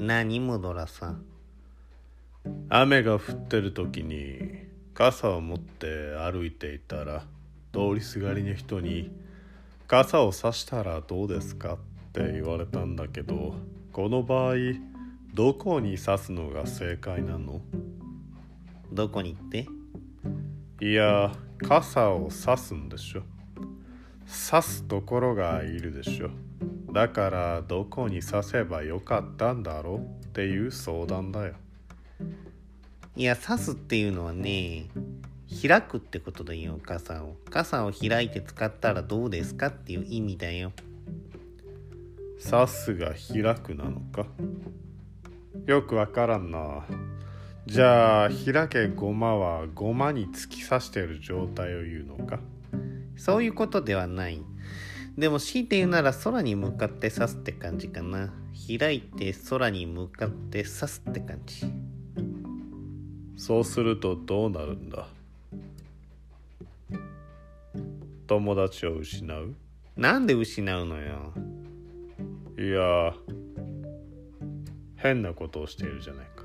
何もドラさん？雨が降ってる時に傘を持って歩いていたら通りすがりの人に「傘を差したらどうですか?」って言われたんだけどこの場合どこに刺すのが正解なの？どこに行って？いや傘を刺すんでしょ刺すところがいるでしょだからどこに刺せばよかったんだろうっていう相談だよいや、刺すっていうのはね、開くってことだよ、傘を。傘を開いて使ったらどうですかっていう意味だよ。刺すが開くなのか？よくわからんな。じゃあ、開けごまはごまに突き刺してる状態を言うのか？そういうことではない。でも強いて言うなら空に向かって刺すって感じかな。開いて空に向かって刺すって感じ。そうするとどうなるんだ？友達を失う？なんで失うのよ。いや変なことをしているじゃないか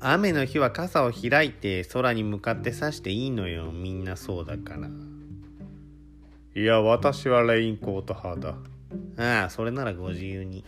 雨の日は傘を開いて空に向かって刺していいのよ。みんなそうだから。いや私はレインコート派だああ、それならご自由に。